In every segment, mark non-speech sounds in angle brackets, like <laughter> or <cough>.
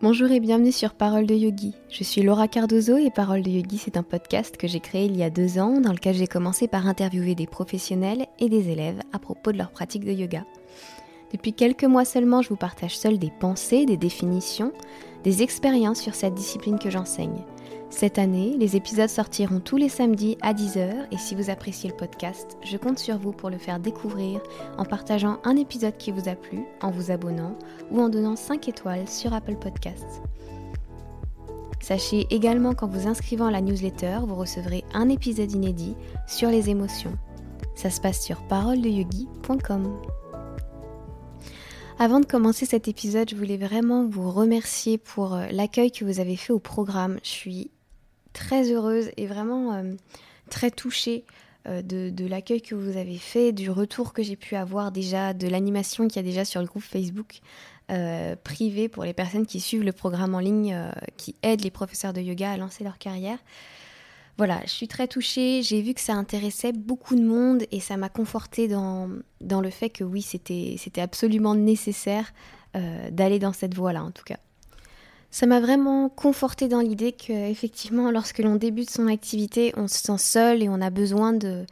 Bonjour et bienvenue sur Parole de Yogi. Je suis Laura Cardozo et Parole de Yogi, c'est un podcast que j'ai créé il y a deux ans dans lequel j'ai commencé par interviewer des professionnels et des élèves à propos de leur pratique de yoga. Depuis quelques mois seulement, je vous partage seul des pensées, des définitions, des expériences sur cette discipline que j'enseigne. Cette année, les épisodes sortiront tous les samedis à 10h et si vous appréciez le podcast, je compte sur vous pour le faire découvrir en partageant un épisode qui vous a plu, en vous abonnant ou en donnant 5 étoiles sur Apple Podcasts. Sachez également qu'en vous inscrivant à la newsletter, vous recevrez un épisode inédit sur les émotions. Ça se passe sur paroledeyogi.com. Avant de commencer cet épisode, je voulais vraiment vous remercier pour euh, l'accueil que vous avez fait au programme. Je suis très heureuse et vraiment euh, très touchée euh, de, l'accueil que vous avez fait, du retour que j'ai pu avoir déjà, de l'animation qu'il y a déjà sur le groupe Facebook euh, privé pour les personnes qui suivent le programme en ligne, qui aident les professeurs de yoga à lancer leur carrière. Voilà, je suis très touchée, j'ai vu que ça intéressait beaucoup de monde et ça m'a confortée dans, dans le fait que oui, c'était absolument nécessaire d'aller dans cette voie-là en tout cas. Ça m'a vraiment conforté dans l'idée qu'effectivement, lorsque l'on débute son activité, on se sent seul et on a besoin de,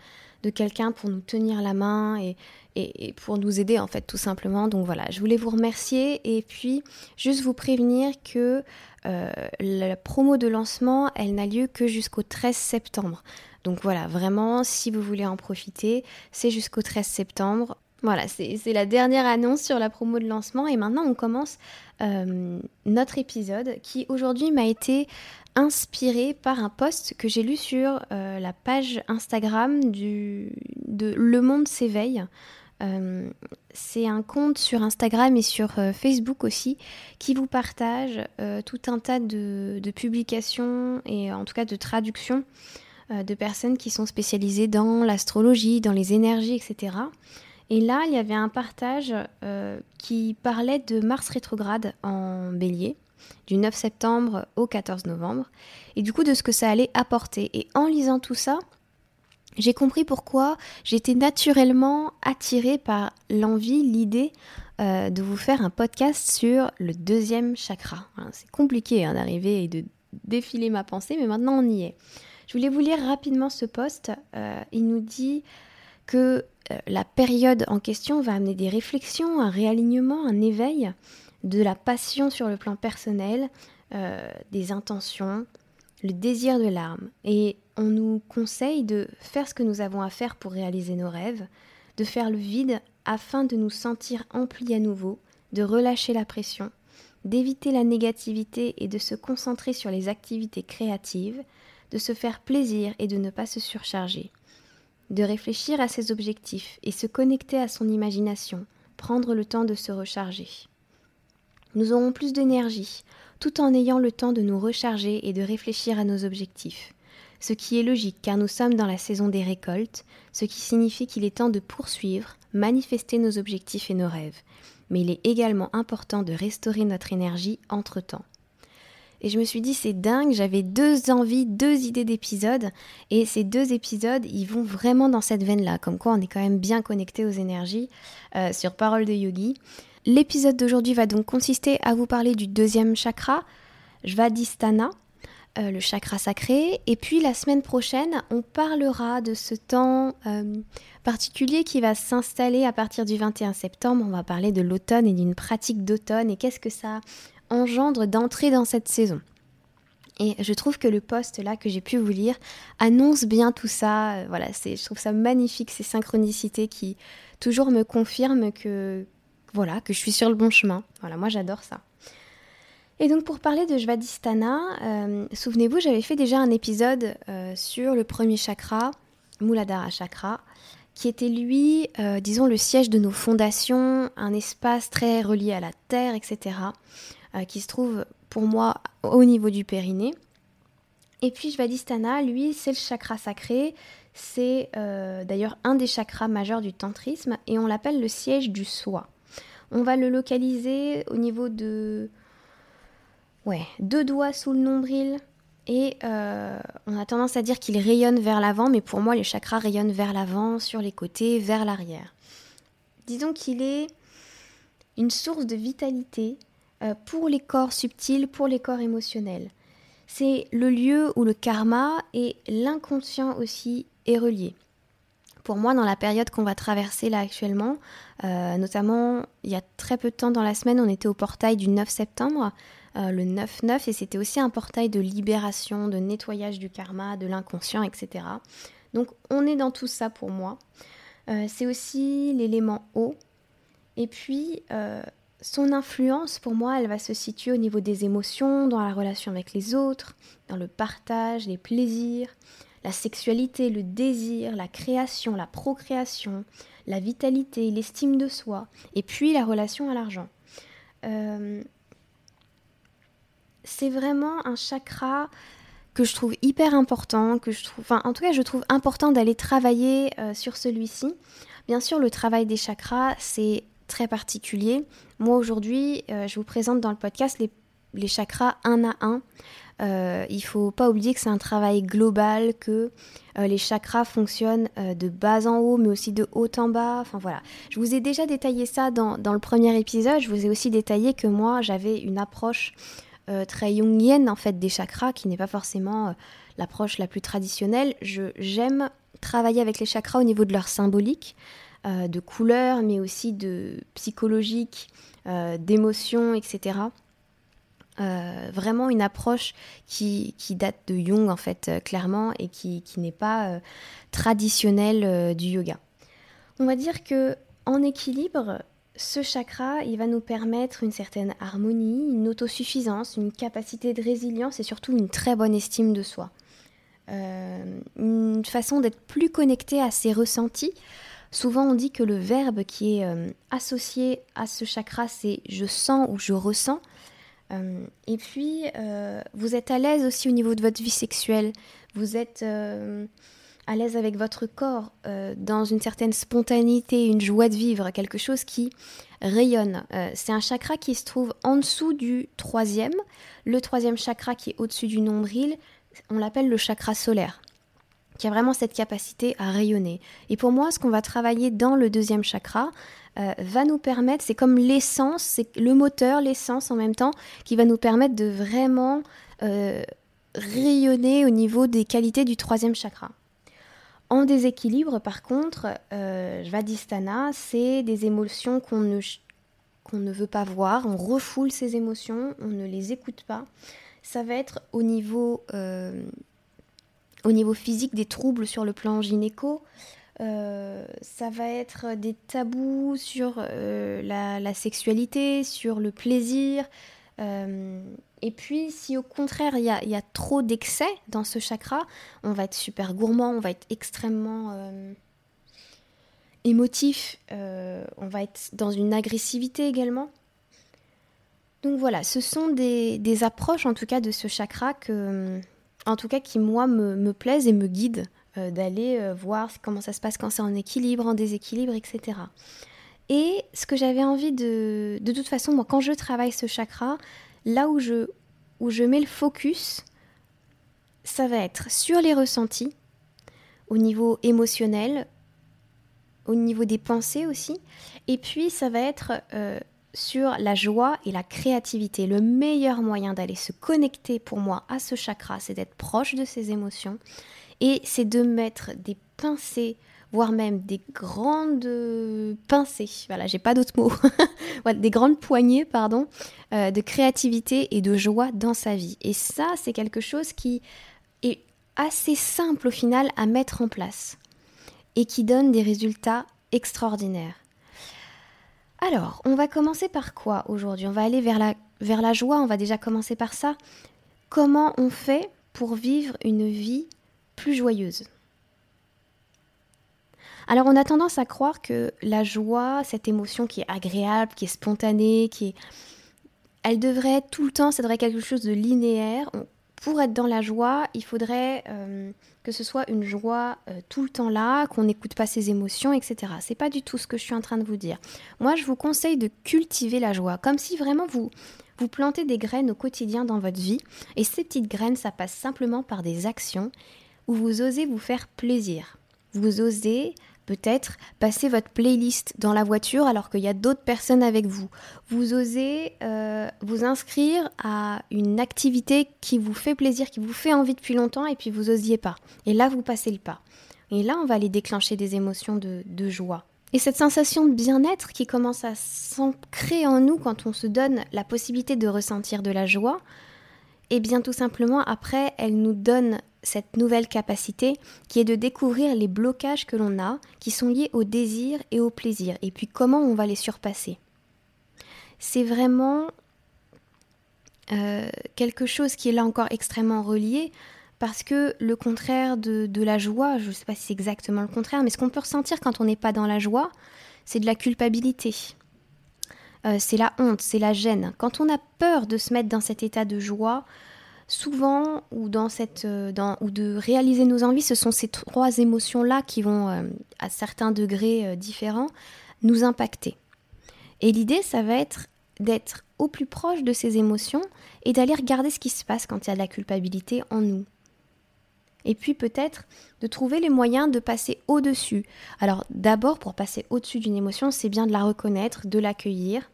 quelqu'un pour nous tenir la main et, et, pour nous aider en fait tout simplement. Donc voilà, je voulais vous remercier et puis juste vous prévenir que euh, la promo de lancement, elle n'a lieu que jusqu'au 13 septembre. Donc voilà, vraiment, si vous voulez en profiter, c'est jusqu'au 13 septembre. Voilà, c'est la dernière annonce sur la promo de lancement et maintenant on commence euh, notre épisode qui aujourd'hui m'a été inspiré par un post que j'ai lu sur euh, la page Instagram de Le Monde s'éveille. Euh, c'est un compte sur Instagram et sur Facebook aussi qui vous partage tout un tas de, publications et en tout cas de traductions de personnes qui sont spécialisées dans l'astrologie, dans les énergies, etc. Et là, il y avait un partage euh, qui parlait de Mars rétrograde en bélier, du 9 septembre au 14 novembre, et du coup de ce que ça allait apporter. Et en lisant tout ça, j'ai compris pourquoi j'étais naturellement attirée par l'envie, l'idée euh, de vous faire un podcast sur le deuxième chakra. C'est compliqué hein, d'arriver et de défiler ma pensée, mais maintenant on y est. Je voulais vous lire rapidement ce post. Euh, il nous dit que euh, la période en question va amener des réflexions, un réalignement, un éveil de la passion sur le plan personnel, euh, des intentions, le désir de l'âme. Et on nous conseille de faire ce que nous avons à faire pour réaliser nos rêves, de faire le vide afin de nous sentir emplis à nouveau, de relâcher la pression, d'éviter la négativité et de se concentrer sur les activités créatives, de se faire plaisir et de ne pas se surcharger de réfléchir à ses objectifs et se connecter à son imagination, prendre le temps de se recharger. Nous aurons plus d'énergie, tout en ayant le temps de nous recharger et de réfléchir à nos objectifs. Ce qui est logique car nous sommes dans la saison des récoltes, ce qui signifie qu'il est temps de poursuivre, manifester nos objectifs et nos rêves. Mais il est également important de restaurer notre énergie entre-temps. Et je me suis dit, c'est dingue, j'avais deux envies, deux idées d'épisodes. Et ces deux épisodes, ils vont vraiment dans cette veine-là. Comme quoi, on est quand même bien connecté aux énergies euh, sur Parole de Yogi. L'épisode d'aujourd'hui va donc consister à vous parler du deuxième chakra, Svadhisthana, euh, le chakra sacré. Et puis la semaine prochaine, on parlera de ce temps euh, particulier qui va s'installer à partir du 21 septembre. On va parler de l'automne et d'une pratique d'automne et qu'est-ce que ça engendre d'entrer dans cette saison. Et je trouve que le poste là que j'ai pu vous lire annonce bien tout ça. Euh, voilà, c'est, je trouve ça magnifique ces synchronicités qui toujours me confirment que voilà que je suis sur le bon chemin. Voilà, moi j'adore ça. Et donc pour parler de Svadhisthana, euh, souvenez-vous, j'avais fait déjà un épisode euh, sur le premier chakra, Muladhara chakra, qui était lui, disons, le siège de nos fondations, un espace très relié à la terre, etc. Euh, qui se trouve pour moi au niveau du périnée. Et puis Svadhisthana, lui, c'est le chakra sacré. C'est euh, d'ailleurs un des chakras majeurs du tantrisme et on l'appelle le siège du soi. On va le localiser au niveau de ouais, deux doigts sous le nombril et euh, on a tendance à dire qu'il rayonne vers l'avant, mais pour moi, le chakra rayonne vers l'avant, sur les côtés, vers l'arrière. Disons qu'il est une source de vitalité, pour les corps subtils, pour les corps émotionnels. C'est le lieu où le karma et l'inconscient aussi est relié. Pour moi, dans la période qu'on va traverser là actuellement, euh, notamment il y a très peu de temps dans la semaine, on était au portail du 9 septembre, euh, le 9-9, et c'était aussi un portail de libération, de nettoyage du karma, de l'inconscient, etc. Donc on est dans tout ça pour moi. c'est aussi l'élément eau. Et puis, son influence, pour moi, elle va se situer au niveau des émotions, dans la relation avec les autres, dans le partage, les plaisirs, la sexualité, le désir, la création, la procréation, la vitalité, l'estime de soi, et puis la relation à l'argent. Euh, c'est vraiment un chakra que je trouve hyper important, que je trouve, enfin, en tout cas, je trouve important d'aller travailler euh, sur celui-ci. Bien sûr, le travail des chakras, c'est très particulier. Moi aujourd'hui, euh, je vous présente dans le podcast les, chakras un à un. Euh, il faut pas oublier que c'est un travail global, que euh, les chakras fonctionnent euh, de bas en haut, mais aussi de haut en bas. Enfin voilà. Je vous ai déjà détaillé ça dans, dans le premier épisode. Je vous ai aussi détaillé que moi, j'avais une approche très jungienne en fait des chakras, qui n'est pas forcément l'approche la plus traditionnelle. Je j'aime travailler avec les chakras au niveau de leur symbolique. Euh, de couleurs, mais aussi de psychologique, euh, d'émotions, etc. Euh, vraiment une approche qui, date de Jung en fait clairement et qui, n'est pas traditionnelle du yoga. On va dire que en équilibre, ce chakra, il va nous permettre une certaine harmonie, une autosuffisance, une capacité de résilience et surtout une très bonne estime de soi. une façon d'être plus connecté à ses ressentis, Souvent on dit que le verbe qui est euh, associé à ce chakra, c'est je sens ou je ressens. Euh, et puis, euh, vous êtes à l'aise aussi au niveau de votre vie sexuelle. Vous êtes à l'aise avec votre corps, dans une certaine spontanéité, une joie de vivre, quelque chose qui rayonne. c'est un chakra qui se trouve en dessous du troisième. Le troisième chakra qui est au-dessus du nombril, on l'appelle le chakra solaire qui a vraiment cette capacité à rayonner. Et pour moi, ce qu'on va travailler dans le deuxième chakra euh, va nous permettre, c'est comme l'essence, c'est le moteur, l'essence en même temps, qui va nous permettre de vraiment euh, rayonner au niveau des qualités du troisième chakra. En déséquilibre, par contre, euh, c'est des émotions qu'on ne, qu'on ne veut pas voir, on refoule ces émotions, on ne les écoute pas. Ça va être au niveau euh, au niveau physique, des troubles sur le plan gynéco. Euh, ça va être des tabous sur euh, la, sexualité, sur le plaisir. Euh, et puis, si au contraire, il y a, trop d'excès dans ce chakra, on va être super gourmand, on va être extrêmement émotif, on va être dans une agressivité également. Donc voilà, ce sont des, des approches en tout cas de ce chakra que en tout cas qui moi me, plaisent et me guident euh, d'aller euh, voir comment ça se passe quand c'est en équilibre, en déséquilibre, etc. Et ce que j'avais envie de... De toute façon, moi quand je travaille ce chakra, là où je, où je mets le focus, ça va être sur les ressentis, au niveau émotionnel, au niveau des pensées aussi, et puis ça va être euh, sur la joie et la créativité. Le meilleur moyen d'aller se connecter pour moi à ce chakra, c'est d'être proche de ses émotions et c'est de mettre des pincées, voire même des grandes pincées, voilà, j'ai pas d'autres mots, <laughs> des grandes poignées, pardon, euh, de créativité et de joie dans sa vie. Et ça, c'est quelque chose qui est assez simple au final à mettre en place et qui donne des résultats extraordinaires. Alors, on va commencer par quoi aujourd'hui? On va aller vers la, joie, on va déjà commencer par ça. Comment on fait pour vivre une vie plus joyeuse? Alors on a tendance à croire que la joie, cette émotion qui est agréable, qui est spontanée, qui est... Elle devrait tout le temps, ça devrait être quelque chose de linéaire pour être dans la joie, il faudrait euh, que ce soit une joie euh, tout le temps là, qu'on n'écoute pas ses émotions, etc. C'est pas du tout ce que je suis en train de vous dire. Moi, je vous conseille de cultiver la joie, comme si vraiment vous vous plantez des graines au quotidien dans votre vie, et ces petites graines, ça passe simplement par des actions où vous osez vous faire plaisir. Vous osez Peut-être passer votre playlist dans la voiture alors qu'il y a d'autres personnes avec vous. Vous osez euh, vous inscrire à une activité qui vous fait plaisir, qui vous fait envie depuis longtemps et puis vous osiez pas. Et là, vous passez le pas. Et là, on va aller déclencher des émotions de, joie. Et cette sensation de bien-être qui commence à s'ancrer en nous quand on se donne la possibilité de ressentir de la joie, et eh bien tout simplement après, elle nous donne cette nouvelle capacité qui est de découvrir les blocages que l'on a, qui sont liés au désir et au plaisir, et puis comment on va les surpasser? C'est vraiment euh, quelque chose qui est là encore extrêmement relié, parce que le contraire de, la joie, je ne sais pas si c'est exactement le contraire, mais ce qu'on peut ressentir quand on n'est pas dans la joie, c'est de la culpabilité. Euh, c'est la honte, c'est la gêne. Quand on a peur de se mettre dans cet état de joie, souvent, ou, dans cette, euh, ou de réaliser nos envies, ce sont ces trois émotions-là qui vont, euh, à certains degrés euh, différents, nous impacter. Et l'idée, ça va être d'être au plus proche de ces émotions et d'aller regarder ce qui se passe quand il y a de la culpabilité en nous. Et puis peut-être de trouver les moyens de passer au-dessus. Alors d'abord, pour passer au-dessus d'une émotion, c'est bien de la reconnaître, de l'accueillir,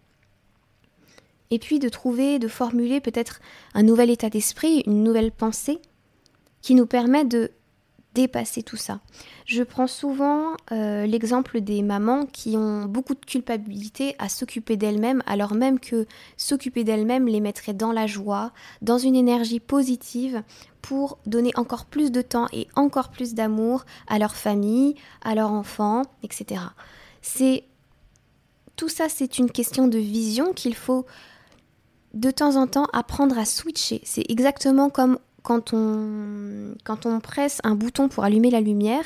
et puis de trouver, de formuler peut-être un nouvel état d'esprit, une nouvelle pensée qui nous permet de dépasser tout ça. Je prends souvent euh, l'exemple des mamans qui ont beaucoup de culpabilité à s'occuper d'elles-mêmes, alors même que s'occuper d'elles-mêmes les mettrait dans la joie, dans une énergie positive pour donner encore plus de temps et encore plus d'amour à leur famille, à leurs enfants, etc. C'est tout ça, c'est une question de vision qu'il faut de temps en temps apprendre à switcher. C'est exactement comme quand on, quand on presse un bouton pour allumer la lumière.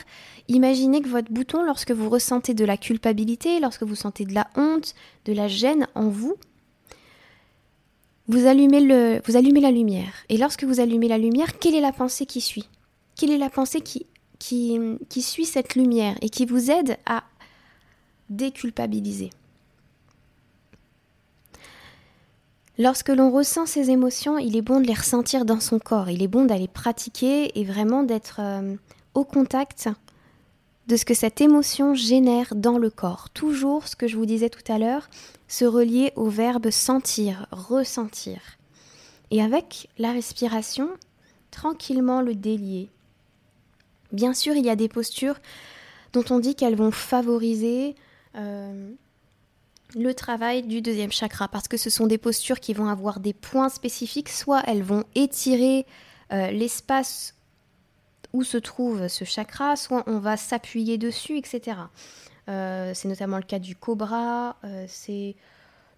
Imaginez que votre bouton, lorsque vous ressentez de la culpabilité, lorsque vous sentez de la honte, de la gêne en vous, vous allumez, le, vous allumez la lumière. Et lorsque vous allumez la lumière, quelle est la pensée qui suit? Quelle est la pensée qui, qui, qui suit cette lumière et qui vous aide à déculpabiliser? Lorsque l'on ressent ces émotions, il est bon de les ressentir dans son corps, il est bon d'aller pratiquer et vraiment d'être euh, au contact de ce que cette émotion génère dans le corps. Toujours ce que je vous disais tout à l'heure, se relier au verbe sentir, ressentir. Et avec la respiration, tranquillement le délier. Bien sûr, il y a des postures dont on dit qu'elles vont favoriser euh, le travail du deuxième chakra parce que ce sont des postures qui vont avoir des points spécifiques, soit elles vont étirer euh, l'espace où se trouve ce chakra, soit on va s'appuyer dessus, etc. Euh, c'est notamment le cas du cobra, euh, c'est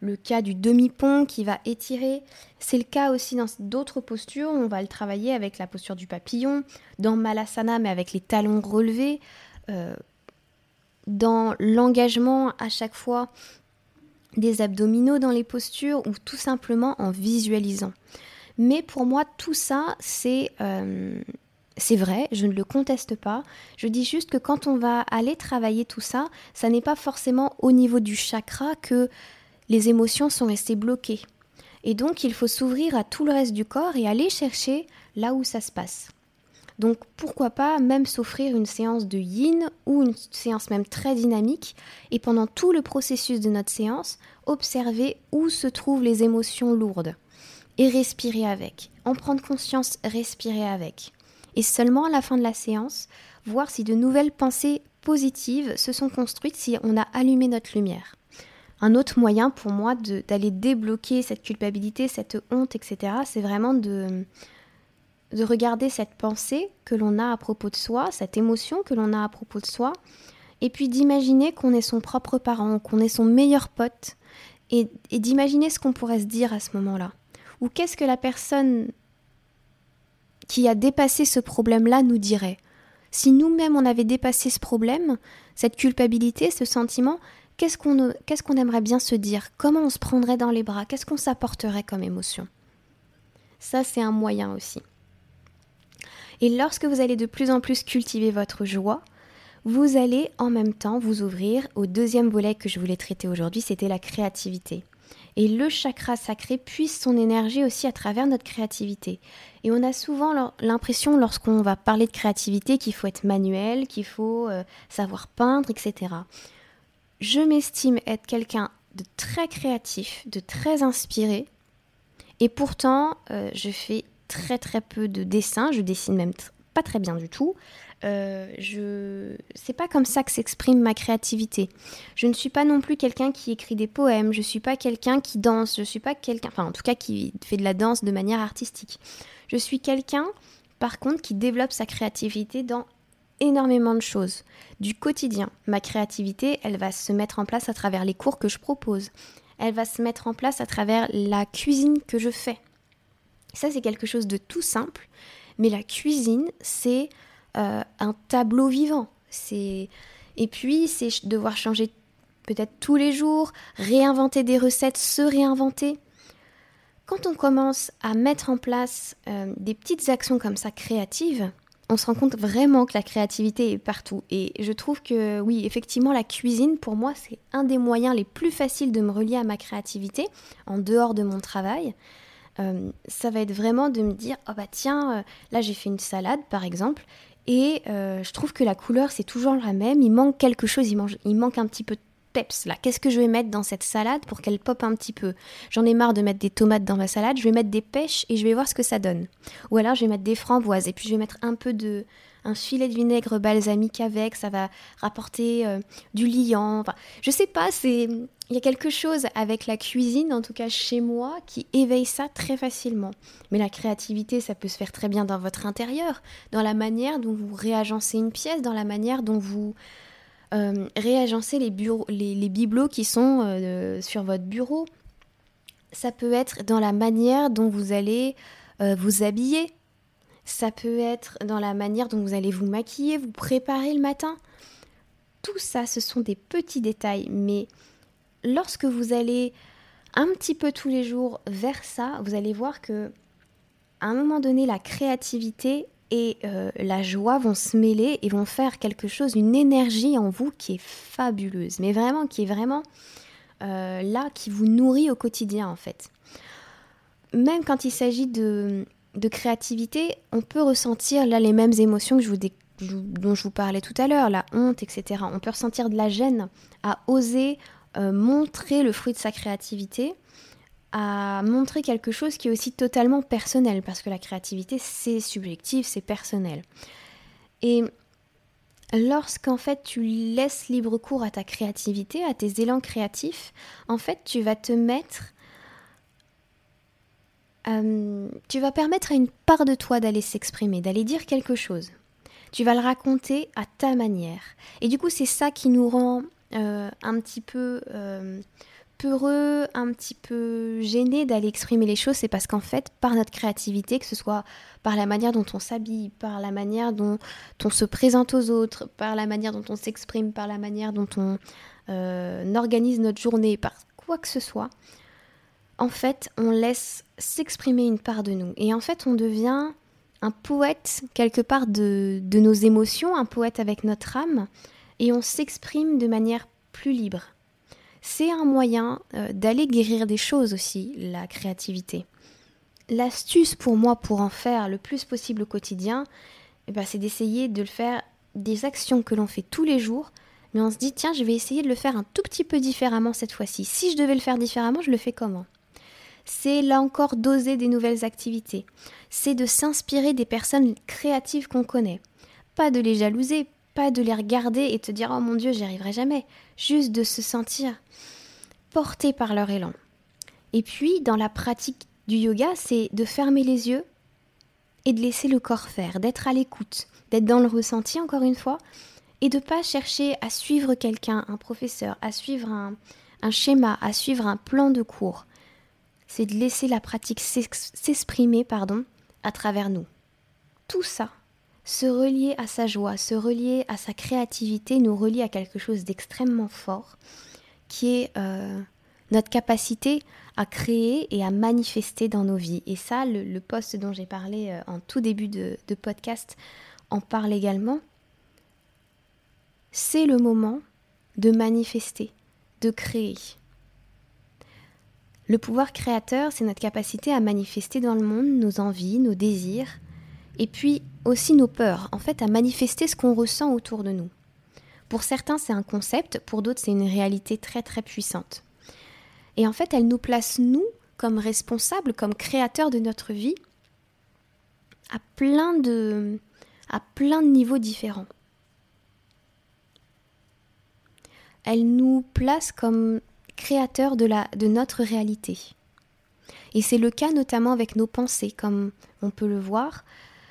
le cas du demi-pont qui va étirer. C'est le cas aussi dans d'autres postures, on va le travailler avec la posture du papillon, dans Malasana mais avec les talons relevés, dans l'engagement à chaque fois des abdominaux dans les postures ou tout simplement en visualisant. Mais pour moi, tout ça, c'est euh, c'est vrai, je ne le conteste pas. Je dis juste que quand on va aller travailler tout ça, ça n'est pas forcément au niveau du chakra que les émotions sont restées bloquées. Et donc, il faut s'ouvrir à tout le reste du corps et aller chercher là où ça se passe. Donc pourquoi pas même s'offrir une séance de yin ou une séance même très dynamique et pendant tout le processus de notre séance, observer où se trouvent les émotions lourdes et respirer avec. En prendre conscience, respirer avec. Et seulement à la fin de la séance, voir si de nouvelles pensées positives se sont construites si on a allumé notre lumière. Un autre moyen pour moi d'aller débloquer cette culpabilité, cette honte, etc., c'est vraiment de, de regarder cette pensée que l'on a à propos de soi, cette émotion que l'on a à propos de soi, et puis d'imaginer qu'on est son propre parent, qu'on est son meilleur pote, et, d'imaginer ce qu'on pourrait se dire à ce moment-là. Ou qu'est-ce que la personne qui a dépassé ce problème-là nous dirait? Si nous-mêmes on avait dépassé ce problème, cette culpabilité, ce sentiment, qu'est-ce qu'on aimerait bien se dire? Comment on se prendrait dans les bras? Qu'est-ce qu'on s'apporterait comme émotion? Ça, c'est un moyen aussi. Et lorsque vous allez de plus en plus cultiver votre joie, vous allez en même temps vous ouvrir au deuxième volet que je voulais traiter aujourd'hui, c'était la créativité. Et le chakra sacré puise son énergie aussi à travers notre créativité. Et on a souvent l'impression lorsqu'on va parler de créativité qu'il faut être manuel, qu'il faut euh, savoir peindre, etc. Je m'estime être quelqu'un de très créatif, de très inspiré. Et pourtant, euh, je fais très très peu de dessins, je dessine même pas très bien du tout. Euh, je c'est pas comme ça que s'exprime ma créativité. Je ne suis pas non plus quelqu'un qui écrit des poèmes, je suis pas quelqu'un qui danse, je suis pas quelqu'un enfin en tout cas qui fait de la danse de manière artistique. Je suis quelqu'un par contre qui développe sa créativité dans énormément de choses du quotidien. Ma créativité, elle va se mettre en place à travers les cours que je propose. Elle va se mettre en place à travers la cuisine que je fais. Ça, c'est quelque chose de tout simple, mais la cuisine, c'est euh, un tableau vivant. C'est et puis c'est devoir changer peut-être tous les jours, réinventer des recettes, se réinventer. Quand on commence à mettre en place euh, des petites actions comme ça créatives, on se rend compte vraiment que la créativité est partout. Et je trouve que oui, effectivement, la cuisine, pour moi, c'est un des moyens les plus faciles de me relier à ma créativité, en dehors de mon travail. Euh, ça va être vraiment de me dire, oh bah tiens, là j'ai fait une salade par exemple, et euh, je trouve que la couleur, c'est toujours la même. Il manque quelque chose, il, il manque un petit peu de peps là. Qu'est-ce que je vais mettre dans cette salade pour qu'elle pop un petit peu? J'en ai marre de mettre des tomates dans ma salade, je vais mettre des pêches et je vais voir ce que ça donne. Ou alors je vais mettre des framboises et puis je vais mettre un peu de, un filet de vinaigre balsamique avec, ça va rapporter euh, du liant. Enfin, je sais pas, c'est il y a quelque chose avec la cuisine, en tout cas chez moi, qui éveille ça très facilement. Mais la créativité, ça peut se faire très bien dans votre intérieur, dans la manière dont vous réagencez une pièce, dans la manière dont vous euh, réagencez les, bureaux, les, bibelots qui sont euh, sur votre bureau. Ça peut être dans la manière dont vous allez vous habiller, ça peut être dans la manière dont vous allez vous maquiller, vous préparer le matin. Tout ça, ce sont des petits détails, mais lorsque vous allez un petit peu tous les jours vers ça, vous allez voir que à un moment donné, la créativité et euh, la joie vont se mêler et vont faire quelque chose, une énergie en vous qui est fabuleuse, mais vraiment qui est vraiment euh, là, qui vous nourrit au quotidien en fait. Même quand il s'agit de, de créativité, on peut ressentir là les mêmes émotions que je vous dont je vous parlais tout à l'heure, la honte, etc. On peut ressentir de la gêne à oser euh, montrer le fruit de sa créativité, à montrer quelque chose qui est aussi totalement personnel, parce que la créativité, c'est subjectif, c'est personnel. Et lorsqu'en fait tu laisses libre cours à ta créativité, à tes élans créatifs, en fait tu vas te mettre euh, tu vas permettre à une part de toi d'aller s'exprimer, d'aller dire quelque chose. Tu vas le raconter à ta manière. Et du coup, c'est ça qui nous rend euh, un petit peu euh, peureux, un petit peu gênés d'aller exprimer les choses. C'est parce qu'en fait, par notre créativité, que ce soit par la manière dont on s'habille, par la manière dont on se présente aux autres, par la manière dont on s'exprime, par la manière dont on organise notre journée, par quoi que ce soit, en fait, on laisse s'exprimer une part de nous. Et en fait, on devient un poète quelque part de, nos émotions, un poète avec notre âme, et on s'exprime de manière plus libre. C'est un moyen euh, d'aller guérir des choses aussi, la créativité. L'astuce pour moi pour en faire le plus possible au quotidien, eh ben, c'est d'essayer de le faire des actions que l'on fait tous les jours, mais on se dit tiens, je vais essayer de le faire un tout petit peu différemment cette fois-ci. Si je devais le faire différemment, je le fais comment? C'est là encore d'oser des nouvelles activités. C'est de s'inspirer des personnes créatives qu'on connaît. Pas de les jalouser, pas de les regarder et te dire oh mon dieu, j'y arriverai jamais. Juste de se sentir porté par leur élan. Et puis, dans la pratique du yoga, c'est de fermer les yeux et de laisser le corps faire, d'être à l'écoute, d'être dans le ressenti encore une fois, et de pas chercher à suivre quelqu'un, un professeur, à suivre un schéma, à suivre un plan de cours c'est de laisser la pratique s'exprimer pardon, à travers nous. Tout ça, se relier à sa joie, se relier à sa créativité, nous relie à quelque chose d'extrêmement fort, qui est euh, notre capacité à créer et à manifester dans nos vies. Et ça, le, poste dont j'ai parlé euh, en tout début de podcast en parle également. C'est le moment de manifester, de créer Le pouvoir créateur, c'est notre capacité à manifester dans le monde nos envies, nos désirs, et puis aussi nos peurs, en fait à manifester ce qu'on ressent autour de nous. Pour certains, c'est un concept, pour d'autres, c'est une réalité très très puissante. Et en fait, elle nous place, nous, comme responsables, comme créateurs de notre vie, à plein de, à plein niveaux différents. Elle nous place comme créateurs de, la, de notre réalité. Et c'est le cas notamment avec nos pensées, comme on peut le voir.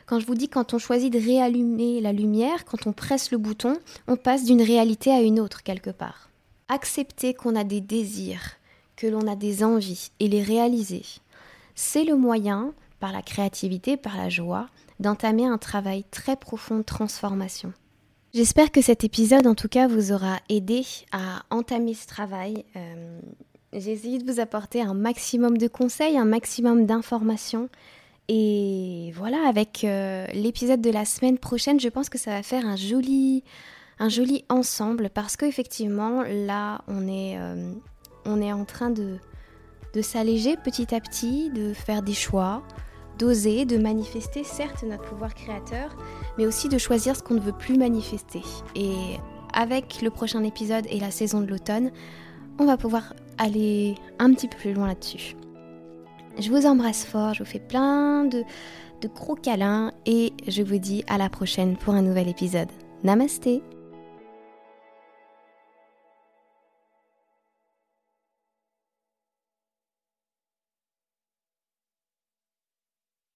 Quand je vous dis quand on choisit de réallumer la lumière, quand on presse le bouton, on passe d'une réalité à une autre quelque part. Accepter qu'on a des désirs, que l'on a des envies et les réaliser, c'est le moyen, par la créativité, par la joie, d'entamer un travail très profond de transformation. J'espère que cet épisode, en tout cas, vous aura aidé à entamer ce travail. Euh, j'ai essayé de vous apporter un maximum de conseils, un maximum d'informations. Et voilà, avec euh, l'épisode de la semaine prochaine, je pense que ça va faire un joli, un joli ensemble parce qu'effectivement, là, on est, euh, on est en train de, de s'alléger petit à petit, de faire des choix, d'oser, de manifester certes notre pouvoir créateur, mais aussi de choisir ce qu'on ne veut plus manifester. Et avec le prochain épisode et la saison de l'automne, on va pouvoir aller un petit peu plus loin là-dessus. Je vous embrasse fort, je vous fais plein de, de gros câlins et je vous dis à la prochaine pour un nouvel épisode. Namasté